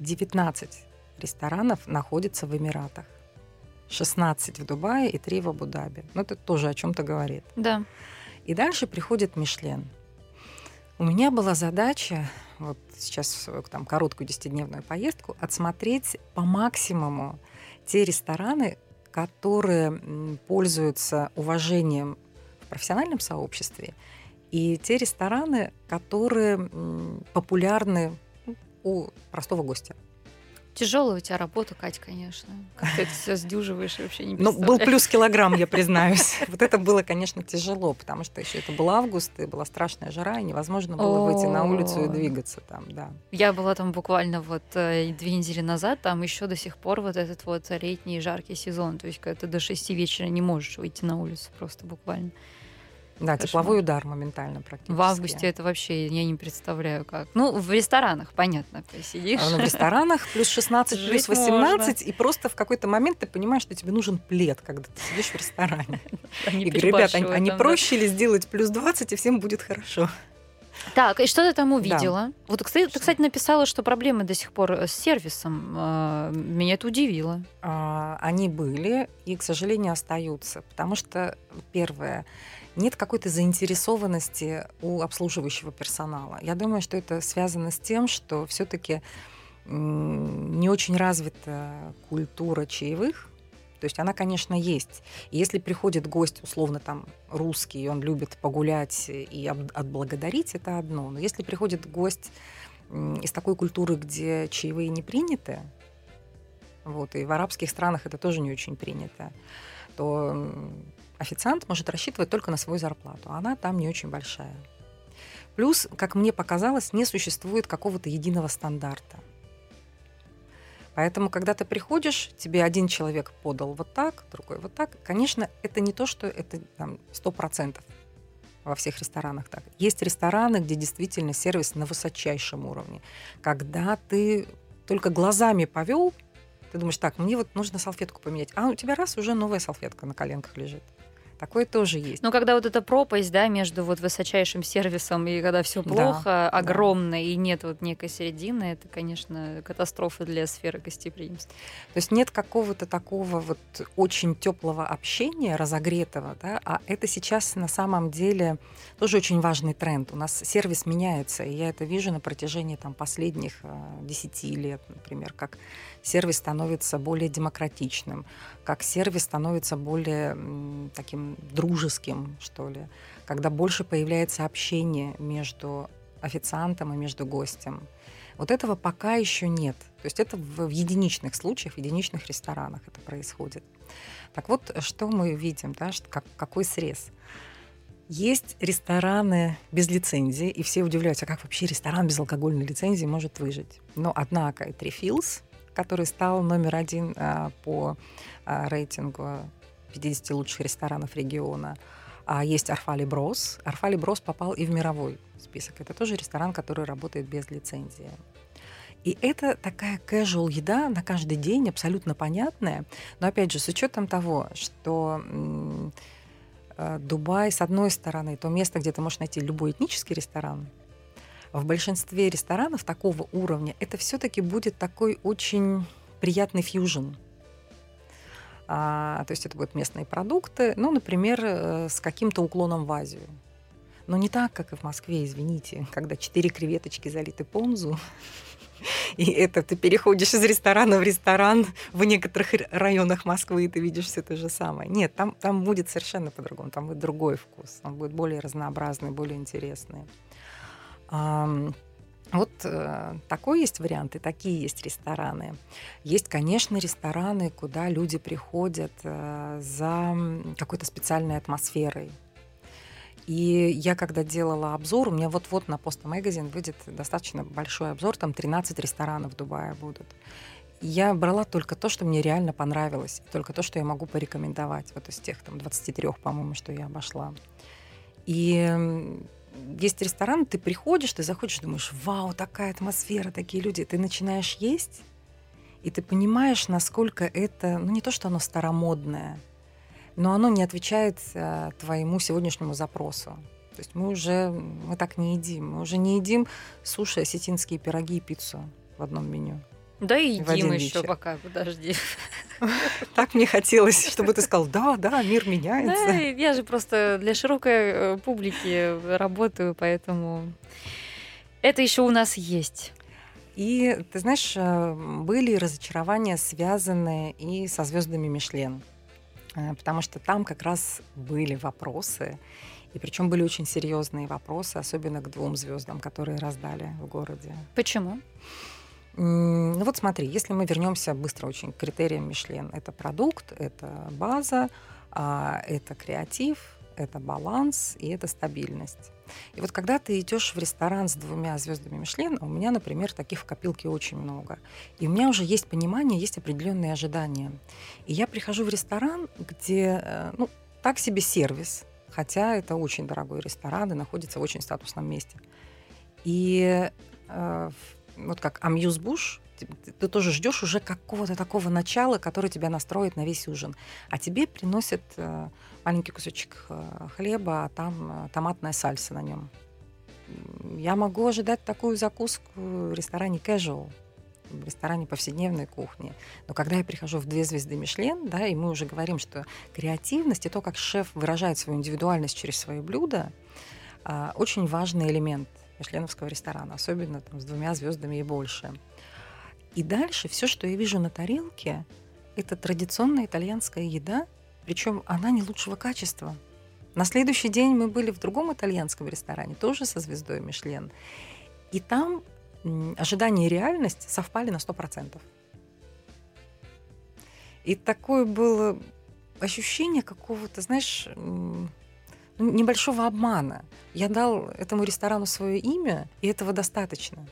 19 ресторанов находятся в Эмиратах. 16 в Дубае и 3 в Абу-Даби. Ну, это тоже о чем-то говорит. Да. И дальше приходит Мишлен. У меня была задача, вот сейчас в там, короткую десятидневную поездку, отсмотреть по максимуму те рестораны, которые пользуются уважением в профессиональном сообществе, и те рестораны, которые популярны у простого гостя. Тяжелая у тебя работа, Кать, конечно. Как ты это все сдюживаешь вообще не Ну, был плюс килограмм, я признаюсь. Вот это было, конечно, тяжело, потому что еще это был август, и была страшная жара, и невозможно было выйти на улицу и двигаться там, да. Я была там буквально вот э, две недели назад, там еще до сих пор вот этот вот летний жаркий сезон, то есть когда ты до шести вечера не можешь выйти на улицу просто буквально. Да, Кошмар. тепловой удар моментально практически. В августе это вообще я не представляю как. Ну, в ресторанах, понятно, ты сидишь. А, ну, в ресторанах плюс 16, плюс 18, и просто в какой-то момент ты понимаешь, что тебе нужен плед, когда ты сидишь в ресторане. И говорю, ребята, а не проще ли сделать плюс 20, и всем будет хорошо? Так, и что ты там увидела? Да. Вот, кстати, ты, кстати, написала, что проблемы до сих пор э, с сервисом. А, меня это удивило. А, они были и, к сожалению, остаются. Потому что, первое, нет какой-то заинтересованности у обслуживающего персонала. Я думаю, что это связано с тем, что все-таки не очень развита культура чаевых. То есть она, конечно, есть. И если приходит гость, условно, там, русский, и он любит погулять и отблагодарить, это одно. Но если приходит гость из такой культуры, где чаевые не приняты, вот, и в арабских странах это тоже не очень принято, то официант может рассчитывать только на свою зарплату, а она там не очень большая. Плюс, как мне показалось, не существует какого-то единого стандарта. Поэтому, когда ты приходишь, тебе один человек подал вот так, другой вот так. Конечно, это не то, что это сто процентов во всех ресторанах так. Есть рестораны, где действительно сервис на высочайшем уровне. Когда ты только глазами повел, ты думаешь, так, мне вот нужно салфетку поменять. А у тебя раз уже новая салфетка на коленках лежит. Такое тоже есть. Но когда вот эта пропасть, да, между вот высочайшим сервисом и когда все плохо, да, огромная, да. и нет вот некой середины, это, конечно, катастрофа для сферы гостеприимства. То есть нет какого-то такого вот очень теплого общения, разогретого, да, а это сейчас на самом деле тоже очень важный тренд. У нас сервис меняется, и я это вижу на протяжении там последних 10 э, лет, например, как сервис становится более демократичным, как сервис становится более таким дружеским, что ли, когда больше появляется общение между официантом и между гостем. Вот этого пока еще нет. То есть это в, единичных случаях, в единичных ресторанах это происходит. Так вот, что мы видим, да, как, какой срез? Есть рестораны без лицензии, и все удивляются, а как вообще ресторан без алкогольной лицензии может выжить. Но однако Трифилс, который стал номер один а, по а, рейтингу 50 лучших ресторанов региона. А есть Арфали Брос. Арфали Брос попал и в мировой список. Это тоже ресторан, который работает без лицензии. И это такая casual еда на каждый день, абсолютно понятная. Но опять же, с учетом того, что э, Дубай, с одной стороны, то место, где ты можешь найти любой этнический ресторан, в большинстве ресторанов такого уровня это все-таки будет такой очень приятный фьюжн. А, то есть это будут местные продукты, ну, например, э, с каким-то уклоном в Азию. Но не так, как и в Москве, извините, когда четыре креветочки залиты понзу, и это ты переходишь из ресторана в ресторан в некоторых районах Москвы, и ты видишь все то же самое. Нет, там, там будет совершенно по-другому, там будет другой вкус, он будет более разнообразный, более интересный. Вот э, такой есть вариант, и такие есть рестораны. Есть, конечно, рестораны, куда люди приходят э, за какой-то специальной атмосферой. И я когда делала обзор, у меня вот-вот на Post Magazine выйдет достаточно большой обзор, там 13 ресторанов в Дубае будут. я брала только то, что мне реально понравилось, только то, что я могу порекомендовать, вот из тех там 23, по-моему, что я обошла. И есть ресторан, ты приходишь, ты заходишь, думаешь, вау, такая атмосфера, такие люди. Ты начинаешь есть, и ты понимаешь, насколько это, ну не то, что оно старомодное, но оно не отвечает а, твоему сегодняшнему запросу. То есть мы уже, мы так не едим. Мы уже не едим суши, осетинские пироги и пиццу в одном меню. Да и едим еще вечер. пока, подожди. Так мне хотелось, чтобы ты сказал, да, да, мир меняется. Да, я же просто для широкой э, публики работаю, поэтому это еще у нас есть. И ты знаешь, э, были разочарования, связанные и со звездами Мишлен. Э, потому что там как раз были вопросы, и причем были очень серьезные вопросы, особенно к двум звездам, которые раздали в городе. Почему? Ну вот смотри, если мы вернемся быстро очень к критериям Мишлен, это продукт, это база, а, это креатив, это баланс и это стабильность. И вот когда ты идешь в ресторан с двумя звездами Мишлен, у меня, например, таких в копилке очень много. И у меня уже есть понимание, есть определенные ожидания. И я прихожу в ресторан, где, э, ну, так себе сервис, хотя это очень дорогой ресторан и находится в очень статусном месте. И э, вот как Амьюз Буш, ты, тоже ждешь уже какого-то такого начала, которое тебя настроит на весь ужин. А тебе приносят э, маленький кусочек э, хлеба, а там э, томатная сальса на нем. Я могу ожидать такую закуску в ресторане casual, в ресторане повседневной кухни. Но когда я прихожу в две звезды Мишлен, да, и мы уже говорим, что креативность и то, как шеф выражает свою индивидуальность через свои блюда, э, очень важный элемент – мишленовского ресторана, особенно там, с двумя звездами и больше. И дальше все, что я вижу на тарелке, это традиционная итальянская еда, причем она не лучшего качества. На следующий день мы были в другом итальянском ресторане, тоже со звездой Мишлен. И там ожидание и реальность совпали на 100%. И такое было ощущение какого-то, знаешь, ну, небольшого обмана. Я дал этому ресторану свое имя, и этого достаточно.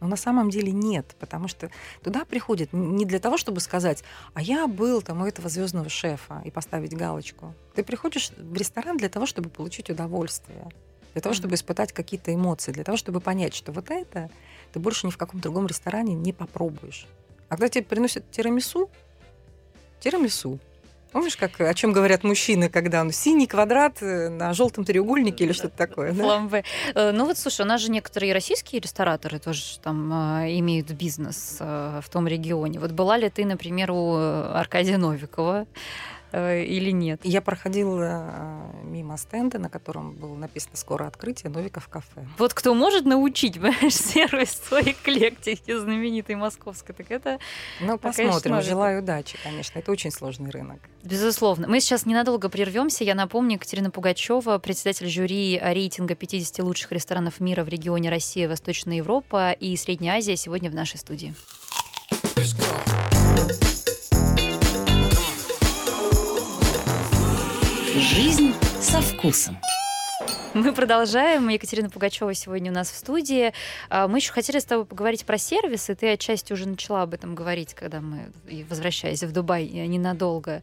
Но на самом деле нет, потому что туда приходят не для того, чтобы сказать, а я был там у этого звездного шефа и поставить галочку. Ты приходишь в ресторан для того, чтобы получить удовольствие, для того, чтобы испытать какие-то эмоции, для того, чтобы понять, что вот это ты больше ни в каком другом ресторане не попробуешь. А когда тебе приносят тирамису, тирамису, Помнишь, как, о чем говорят мужчины, когда он синий квадрат э, на желтом треугольнике или что-то такое? Фламбе. Да? Ну вот, слушай, у нас же некоторые российские рестораторы тоже там э, имеют бизнес э, в том регионе. Вот была ли ты, например, у Аркадия Новикова? Э, или нет? Я проходила э, мимо стенда, на котором было написано «Скоро открытие Новиков кафе». Вот кто может научить, понимаешь, сервис той эклектики знаменитой московской, так это... Ну, посмотрим. Конечно, Желаю удачи, конечно. Это очень сложный рынок. Безусловно. Мы сейчас ненадолго прервемся. Я напомню, Екатерина Пугачева, председатель жюри рейтинга 50 лучших ресторанов мира в регионе Россия, Восточная Европа и Средняя Азия сегодня в нашей студии. Жизнь со вкусом. Мы продолжаем. Екатерина Пугачева сегодня у нас в студии. А, мы еще хотели с тобой поговорить про сервисы. Ты отчасти уже начала об этом говорить, когда мы, возвращаясь в Дубай ненадолго.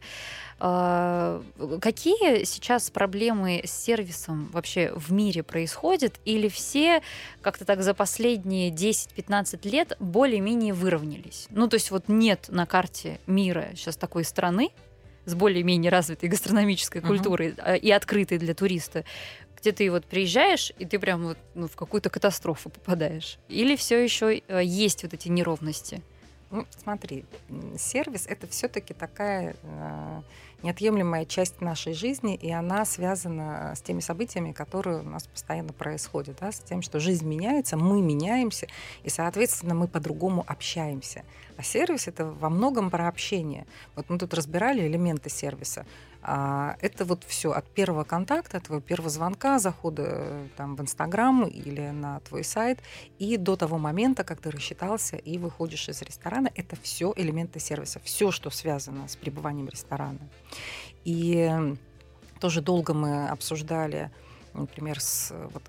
А, какие сейчас проблемы с сервисом вообще в мире происходят? Или все как-то так за последние 10-15 лет более-менее выровнялись? Ну, то есть вот нет на карте мира сейчас такой страны, с более-менее развитой гастрономической uh-huh. культурой а, и открытой для туриста, где ты вот приезжаешь, и ты прям вот, ну, в какую-то катастрофу попадаешь? Или все еще э, есть вот эти неровности? Ну, смотри, сервис это все-таки такая э, неотъемлемая часть нашей жизни, и она связана с теми событиями, которые у нас постоянно происходят, да, с тем, что жизнь меняется, мы меняемся, и, соответственно, мы по-другому общаемся. А сервис это во многом про общение. Вот мы тут разбирали элементы сервиса. А, это вот все от первого контакта, от твоего первого звонка, захода э, там, в Инстаграм или на твой сайт, и до того момента, как ты рассчитался и выходишь из ресторана, это все элементы сервиса, все, что связано с пребыванием ресторана. И тоже долго мы обсуждали, например, с, вот,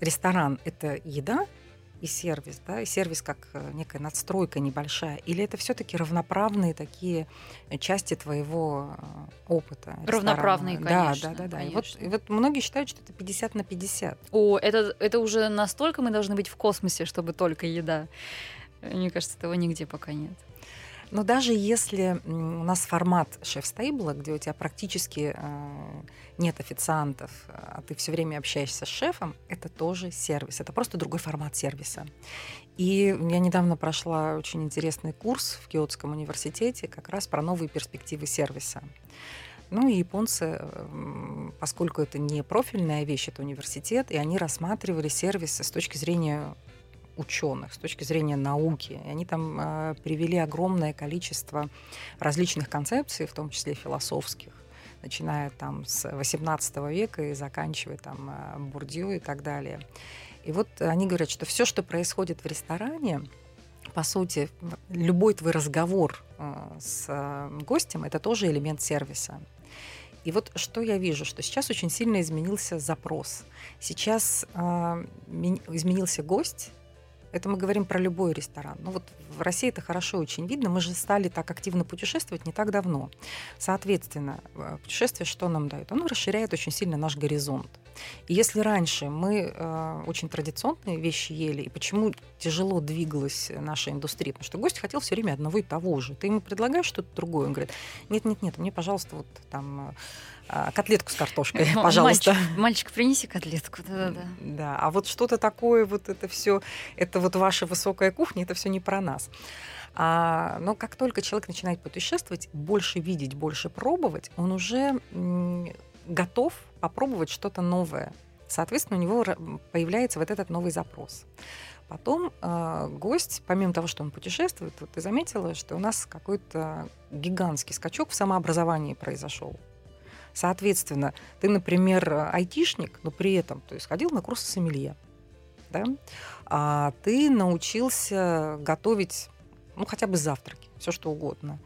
ресторан – это еда, и сервис, да, и сервис как э, некая надстройка небольшая, или это все-таки равноправные такие части твоего э, опыта? Ресторана? Равноправные, конечно. Да, да, да. да. И, вот, и вот многие считают, что это 50 на 50. О, это, это уже настолько мы должны быть в космосе, чтобы только еда. Мне кажется, этого нигде пока нет. Но даже если у нас формат шеф-стейбла, где у тебя практически э, нет официантов, а ты все время общаешься с шефом, это тоже сервис. Это просто другой формат сервиса. И я недавно прошла очень интересный курс в Киотском университете как раз про новые перспективы сервиса. Ну и японцы, поскольку это не профильная вещь, это университет, и они рассматривали сервисы с точки зрения ученых, с точки зрения науки. И они там э, привели огромное количество различных концепций, в том числе философских начиная там с 18 века и заканчивая там э, Бурдью и так далее. И вот они говорят, что все, что происходит в ресторане, по сути, любой твой разговор э, с э, гостем, это тоже элемент сервиса. И вот что я вижу, что сейчас очень сильно изменился запрос. Сейчас э, изменился гость, это мы говорим про любой ресторан. Ну вот в России это хорошо очень видно. Мы же стали так активно путешествовать не так давно. Соответственно, э, путешествие что нам дает? Оно расширяет очень сильно наш горизонт. И если раньше мы э, очень традиционные вещи ели, и почему тяжело двигалась наша индустрия? Потому что гость хотел все время одного и того же. Ты ему предлагаешь что-то другое, он говорит, нет-нет-нет, мне, пожалуйста, вот там э, котлетку с картошкой, пожалуйста. Мальчик, мальчик, принеси котлетку, да-да-да. Да, а вот что-то такое, вот это все, это вот ваша высокая кухня, это все не про нас. А, но как только человек начинает путешествовать, больше видеть, больше пробовать, он уже готов попробовать что-то новое. Соответственно, у него появляется вот этот новый запрос. Потом э, гость, помимо того, что он путешествует, вот ты заметила, что у нас какой-то гигантский скачок в самообразовании произошел. Соответственно, ты, например, айтишник, но при этом то есть, ходил на курсы сомелье, да? а ты научился готовить ну, хотя бы завтраки, все что угодно.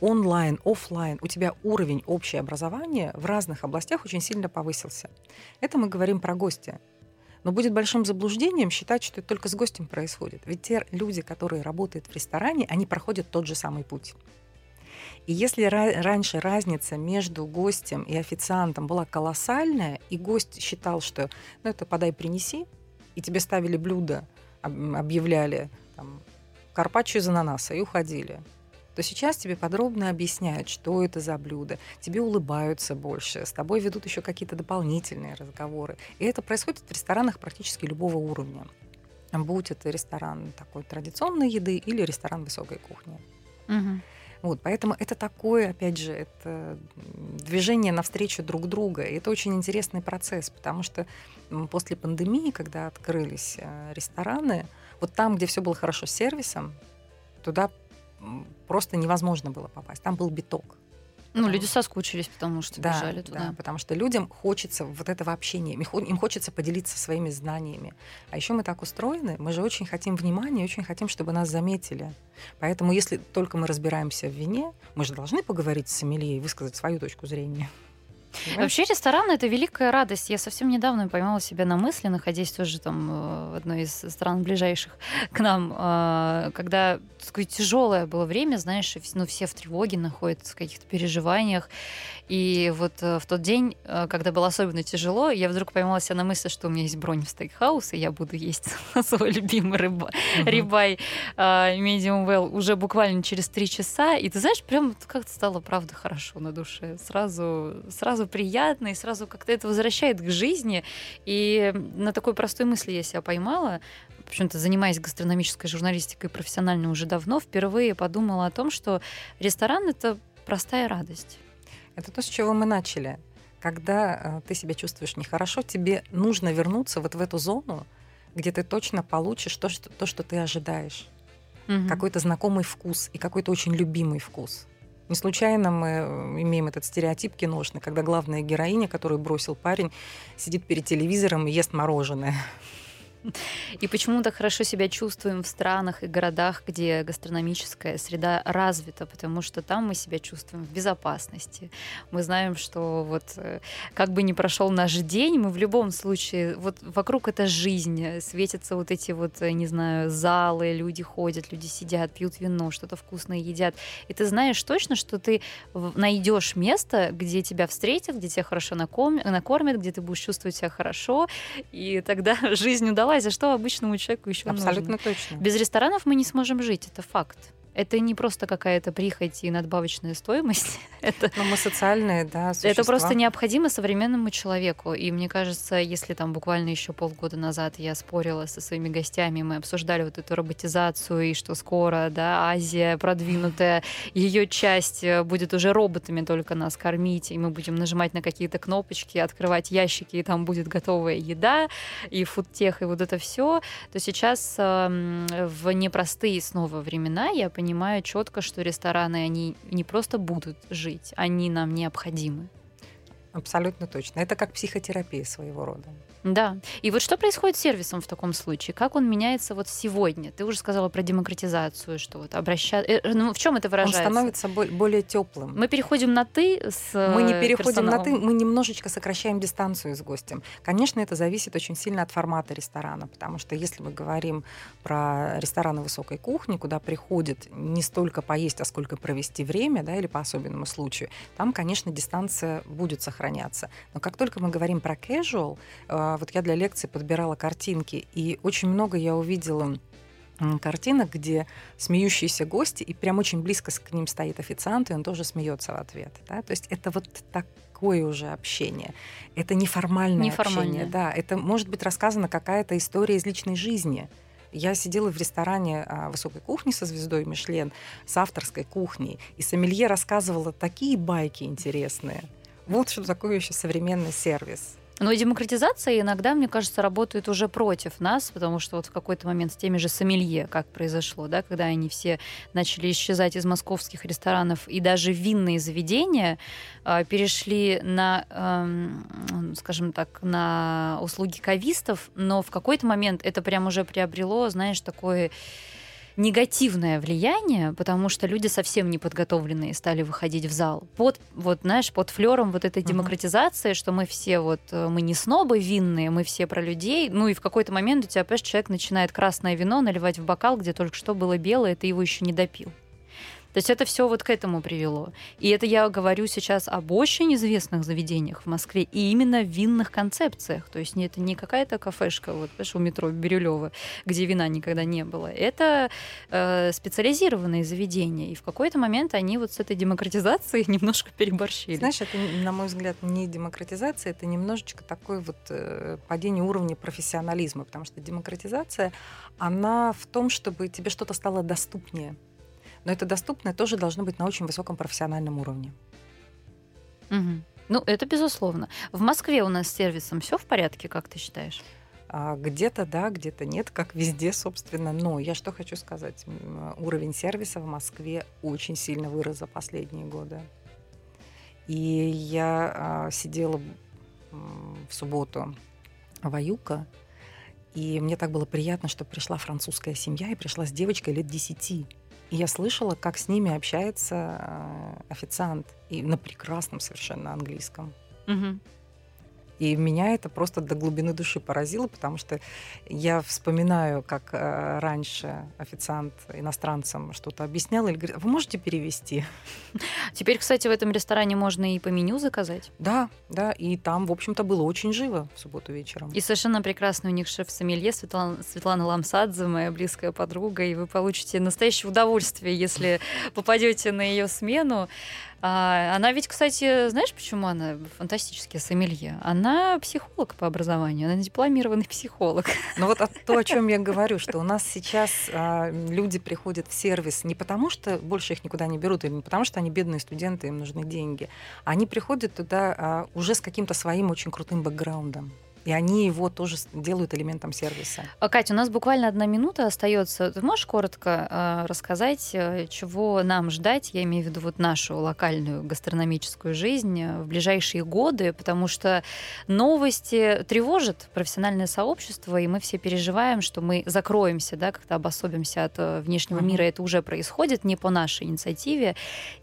Онлайн, офлайн, у тебя уровень общее образования в разных областях очень сильно повысился. Это мы говорим про гостя. Но будет большим заблуждением считать, что это только с гостем происходит. Ведь те люди, которые работают в ресторане, они проходят тот же самый путь. И если ra- раньше разница между гостем и официантом была колоссальная, и гость считал, что ну это подай, принеси, и тебе ставили блюдо, объявляли там, карпаччо из ананаса и уходили то сейчас тебе подробно объясняют, что это за блюдо, тебе улыбаются больше, с тобой ведут еще какие-то дополнительные разговоры. И это происходит в ресторанах практически любого уровня. Будь это ресторан такой традиционной еды или ресторан высокой кухни. Угу. Вот, поэтому это такое, опять же, это движение навстречу друг друга. И это очень интересный процесс, потому что после пандемии, когда открылись э, рестораны, вот там, где все было хорошо с сервисом, туда просто невозможно было попасть. Там был биток. Ну, люди соскучились, потому что да, бежали туда. Да, потому что людям хочется вот этого общения, им хочется поделиться своими знаниями. А еще мы так устроены, мы же очень хотим внимания, очень хотим, чтобы нас заметили. Поэтому если только мы разбираемся в вине, мы же должны поговорить с сомелье и высказать свою точку зрения. Понимаешь? Вообще ресторан это великая радость. Я совсем недавно поймала себя на мысли, находясь тоже там э, в одной из стран ближайших к нам, э, когда такое тяжелое было время, знаешь, ну, все в тревоге находятся, в каких-то переживаниях. И вот э, в тот день, когда было особенно тяжело, я вдруг поймала себя на мысли, что у меня есть бронь в стейкхаус, и я буду есть свой любимый рыба, uh-huh. рибай medium well уже буквально через три часа. И ты знаешь, прям как-то стало, правда, хорошо на душе. Сразу, сразу приятно, и сразу как-то это возвращает к жизни. И на такой простой мысли я себя поймала, почему-то занимаясь гастрономической журналистикой профессионально уже давно, впервые подумала о том, что ресторан — это простая радость. Это то, с чего мы начали. Когда э, ты себя чувствуешь нехорошо, тебе нужно вернуться вот в эту зону, где ты точно получишь то, что, то, что ты ожидаешь. Угу. Какой-то знакомый вкус и какой-то очень любимый вкус. Не случайно мы э, имеем этот стереотип киношный, когда главная героиня, которую бросил парень, сидит перед телевизором и ест мороженое. И почему так хорошо себя чувствуем в странах и городах, где гастрономическая среда развита, потому что там мы себя чувствуем в безопасности. Мы знаем, что вот э, как бы ни прошел наш день, мы в любом случае, вот вокруг это жизнь, светятся вот эти вот, э, не знаю, залы, люди ходят, люди сидят, пьют вино, что-то вкусное едят. И ты знаешь точно, что ты найдешь место, где тебя встретят, где тебя хорошо накормят, где ты будешь чувствовать себя хорошо, и тогда жизнь удалась за что обычному человеку еще Абсолютно нужно. точно. Без ресторанов мы не сможем жить, это факт. Это не просто какая-то прихоть и надбавочная стоимость. это, Но мы социальные, да, существа. Это просто необходимо современному человеку. И мне кажется, если там буквально еще полгода назад я спорила со своими гостями, мы обсуждали вот эту роботизацию и что скоро, да, Азия продвинутая, ее часть э, будет уже роботами только нас кормить, и мы будем нажимать на какие-то кнопочки, открывать ящики, и там будет готовая еда, и фудтех, и вот это все, то сейчас э, в непростые снова времена я понимаю, понимаю четко, что рестораны, они не просто будут жить, они нам необходимы. Абсолютно точно. Это как психотерапия своего рода. Да. И вот что происходит с сервисом в таком случае? Как он меняется вот сегодня? Ты уже сказала про демократизацию, что вот обращаться... Э, ну, в чем это выражается? Он становится более теплым. Мы переходим на «ты» с Мы не переходим персоналом. на «ты», мы немножечко сокращаем дистанцию с гостем. Конечно, это зависит очень сильно от формата ресторана, потому что если мы говорим про рестораны высокой кухни, куда приходит не столько поесть, а сколько провести время, да, или по особенному случаю, там, конечно, дистанция будет сохраняться. Но как только мы говорим про casual, э, вот я для лекции подбирала картинки, и очень много я увидела картинок, где смеющиеся гости, и прям очень близко к ним стоит официант, и он тоже смеется в ответ. Да? То есть это вот такое уже общение. Это неформальное, неформальное. общение. Да, это может быть рассказана какая-то история из личной жизни. Я сидела в ресторане а, высокой кухни со звездой Мишлен, с авторской кухней, и сомелье рассказывала такие байки интересные. Вот что такое еще современный сервис. Но и демократизация иногда, мне кажется, работает уже против нас, потому что вот в какой-то момент с теми же сомелье, как произошло, да, когда они все начали исчезать из московских ресторанов, и даже винные заведения э, перешли на, э, скажем так, на услуги кавистов, но в какой-то момент это прям уже приобрело, знаешь, такое негативное влияние, потому что люди совсем неподготовленные стали выходить в зал. Под, вот, знаешь, под флером вот этой демократизации, uh-huh. что мы все вот, э, мы не снобы винные, мы все про людей. Ну и в какой-то момент у тебя, понимаешь, человек начинает красное вино наливать в бокал, где только что было белое, ты его еще не допил. То есть это все вот к этому привело. И это я говорю сейчас об очень известных заведениях в Москве и именно в винных концепциях. То есть это не какая-то кафешка, вот, у метро Бирюлева, где вина никогда не было. Это э, специализированные заведения. И в какой-то момент они вот с этой демократизацией немножко переборщили. Знаешь, это, на мой взгляд, не демократизация, это немножечко такое вот э, падение уровня профессионализма, потому что демократизация, она в том, чтобы тебе что-то стало доступнее. Но это доступно тоже должно быть на очень высоком профессиональном уровне. Угу. Ну, это безусловно. В Москве у нас с сервисом все в порядке, как ты считаешь? А, где-то да, где-то нет, как везде, собственно. Но я что хочу сказать. Уровень сервиса в Москве очень сильно вырос за последние годы. И я а, сидела в субботу в Аюка, и мне так было приятно, что пришла французская семья и пришла с девочкой лет 10. И я слышала, как с ними общается э, официант. И на прекрасном совершенно английском. Угу. И меня это просто до глубины души поразило, потому что я вспоминаю, как э, раньше официант иностранцам что-то объяснял или говорит, вы можете перевести? Теперь, кстати, в этом ресторане можно и по меню заказать. Да, да, и там, в общем-то, было очень живо в субботу вечером. И совершенно прекрасный у них шеф-сомелье Светлана, Светлана Ламсадзе, моя близкая подруга, и вы получите настоящее удовольствие, если попадете на ее смену. А, она ведь, кстати, знаешь, почему она фантастический сомелье? Она психолог по образованию, она дипломированный психолог. Ну вот то, о чем я говорю, что у нас сейчас а, люди приходят в сервис не потому, что больше их никуда не берут, или не потому, что они бедные студенты, им нужны деньги. Они приходят туда а, уже с каким-то своим очень крутым бэкграундом и они его тоже делают элементом сервиса. А, Катя, у нас буквально одна минута остается. Ты можешь коротко э, рассказать, чего нам ждать? Я имею в виду вот нашу локальную гастрономическую жизнь э, в ближайшие годы, потому что новости тревожат профессиональное сообщество, и мы все переживаем, что мы закроемся, да, как-то обособимся от э, внешнего мира. Это уже происходит не по нашей инициативе.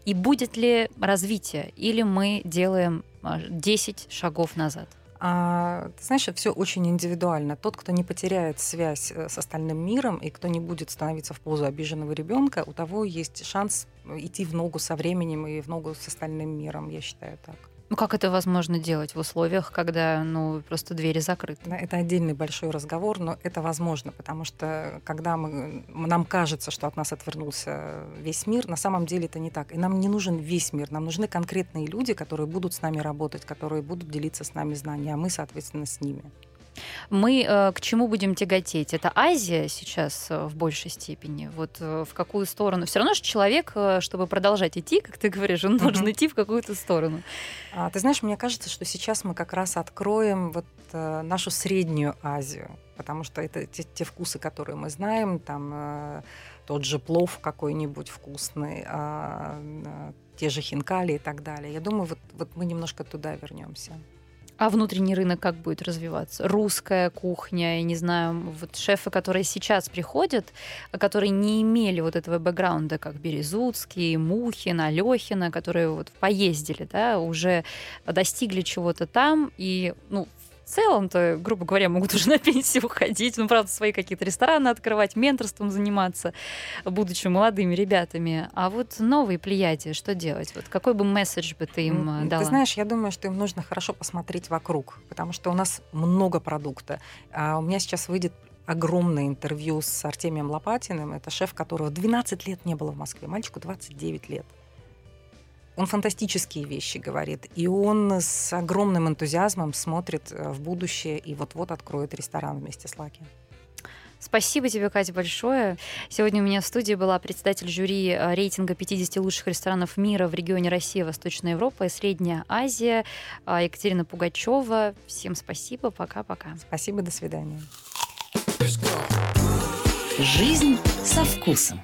И будет ли развитие, или мы делаем 10 шагов назад? А, знаешь, все очень индивидуально. Тот, кто не потеряет связь э, с остальным миром и кто не будет становиться в позу обиженного ребенка, у того есть шанс идти в ногу со временем и в ногу с остальным миром, я считаю так. Ну как это возможно делать в условиях, когда ну, просто двери закрыты? Это отдельный большой разговор, но это возможно, потому что когда мы, нам кажется, что от нас отвернулся весь мир, на самом деле это не так. И нам не нужен весь мир, нам нужны конкретные люди, которые будут с нами работать, которые будут делиться с нами знания, а мы, соответственно, с ними. Мы э, к чему будем тяготеть? Это Азия сейчас э, в большей степени. Вот э, в какую сторону? Все равно же человек, э, чтобы продолжать идти, как ты говоришь, он должен идти в какую-то сторону. А, ты знаешь, мне кажется, что сейчас мы как раз откроем вот э, нашу среднюю Азию, потому что это те, те вкусы, которые мы знаем, там э, тот же плов какой-нибудь вкусный, а, э, те же хинкали и так далее. Я думаю, вот, вот мы немножко туда вернемся. А внутренний рынок как будет развиваться? Русская кухня, я не знаю, вот шефы, которые сейчас приходят, а которые не имели вот этого бэкграунда, как Березуцкий, Мухин, Алехина, которые вот поездили, да, уже достигли чего-то там, и, ну, в целом-то, грубо говоря, могут уже на пенсию уходить, ну, правда, свои какие-то рестораны открывать, менторством заниматься, будучи молодыми ребятами. А вот новые плеяди, что делать? Вот какой бы месседж бы ты им ты дала? Ты знаешь, я думаю, что им нужно хорошо посмотреть вокруг, потому что у нас много продукта. А у меня сейчас выйдет огромное интервью с Артемием Лопатиным. Это шеф, которого 12 лет не было в Москве. Мальчику 29 лет. Он фантастические вещи говорит, и он с огромным энтузиазмом смотрит э, в будущее и вот-вот откроет ресторан вместе с Лаки. Спасибо тебе, Катя, большое. Сегодня у меня в студии была председатель жюри э, рейтинга 50 лучших ресторанов мира в регионе Россия, Восточная Европа и Средняя Азия э, Екатерина Пугачева. Всем спасибо, пока-пока. Спасибо, до свидания. Жизнь со вкусом.